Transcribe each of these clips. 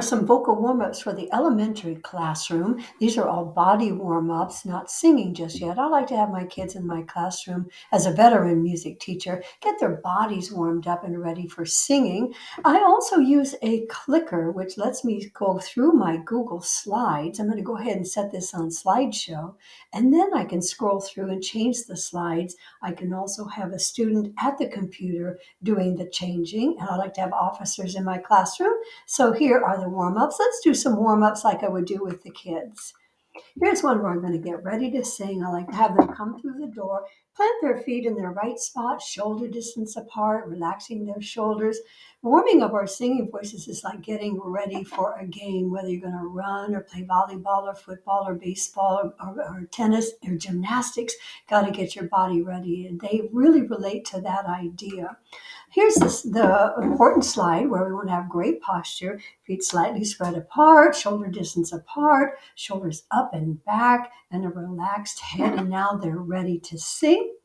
are some vocal warm ups for the elementary classroom. These are all body warm ups, not singing just yet. I like to have my kids in my classroom as a veteran music teacher get their bodies warmed up and ready for singing. I also use a clicker, which lets me go through my Google Slides. I'm going to go ahead and set this on slideshow, and then I can scroll through and change the slides. I can also have a student at the computer doing the changing, and I like to have officers in my classroom. So here are the warm ups. Let's do some warm ups like I would do with the kids. Here's one where I'm going to get ready to sing. I like to have them come through the door, plant their feet in their right spot, shoulder distance apart, relaxing their shoulders. Warming up our singing voices is like getting ready for a game, whether you're going to run or play volleyball or football or baseball or, or, or tennis or gymnastics. Got to get your body ready. And they really relate to that idea. Here's this, the important slide where we want to have great posture, feet slightly spread apart, shoulder distance apart, shoulders up and back, and a relaxed head. And now they're ready to sing.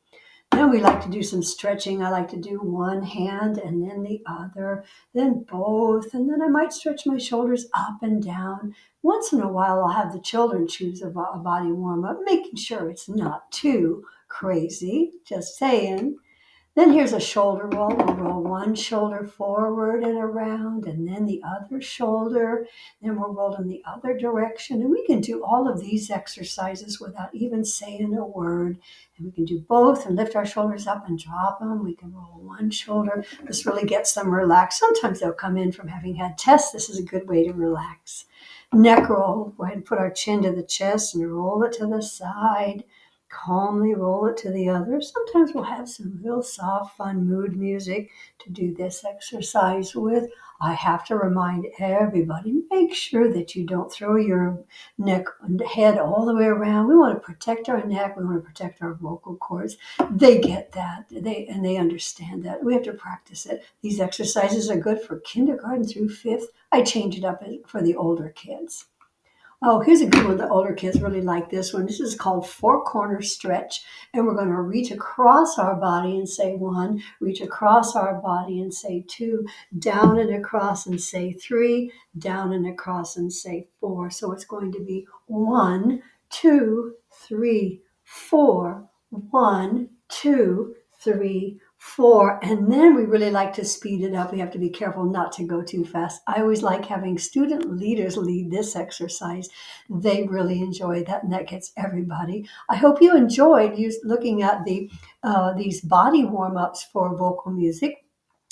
Then we like to do some stretching. I like to do one hand and then the other, then both, and then I might stretch my shoulders up and down. Once in a while, I'll have the children choose a, body warm up, making sure it's not too crazy. Just saying. Then here's a shoulder roll. We'll roll one shoulder forward and around, and then the other shoulder. Then we'll roll in the other direction. And we can do all of these exercises without even saying a word. And we can do both and lift our shoulders up and drop them. We can roll one shoulder. This really gets them relaxed. Sometimes they'll come in from having had tests. This is a good way to relax. Neck roll. Go ahead and put our chin to the chest and roll it to the side calmly roll it to the other. Sometimes we'll have some real soft, fun mood music to do this exercise with. I have to remind everybody make sure that you don't throw your neck and head all the way around. We want to protect our neck, we want to protect our vocal cords. They get that. They and they understand that. We have to practice it. These exercises are good for kindergarten through 5th. I change it up for the older kids. Oh, here's a good one. The older kids really like this one. This is called Four Corner Stretch. And we're going to reach across our body and say one, reach across our body and say two, down and across and say three, down and across and say four. So it's going to be one, two, three, four, one, two, three, four, and then we really like to speed it up. We have to be careful not to go too fast. I always like having student leaders lead this exercise. They really enjoy that, and that gets everybody. I hope you enjoyed looking at the uh, these body warm ups for vocal music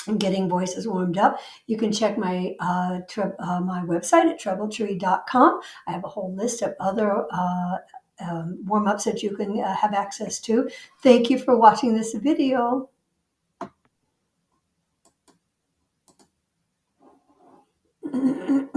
and getting voices warmed up. You can check my uh, uh, my website at trebletree.com. I have a whole list of other uh, um, warm ups that you can uh, have access to. Thank you for watching this video. mm-hmm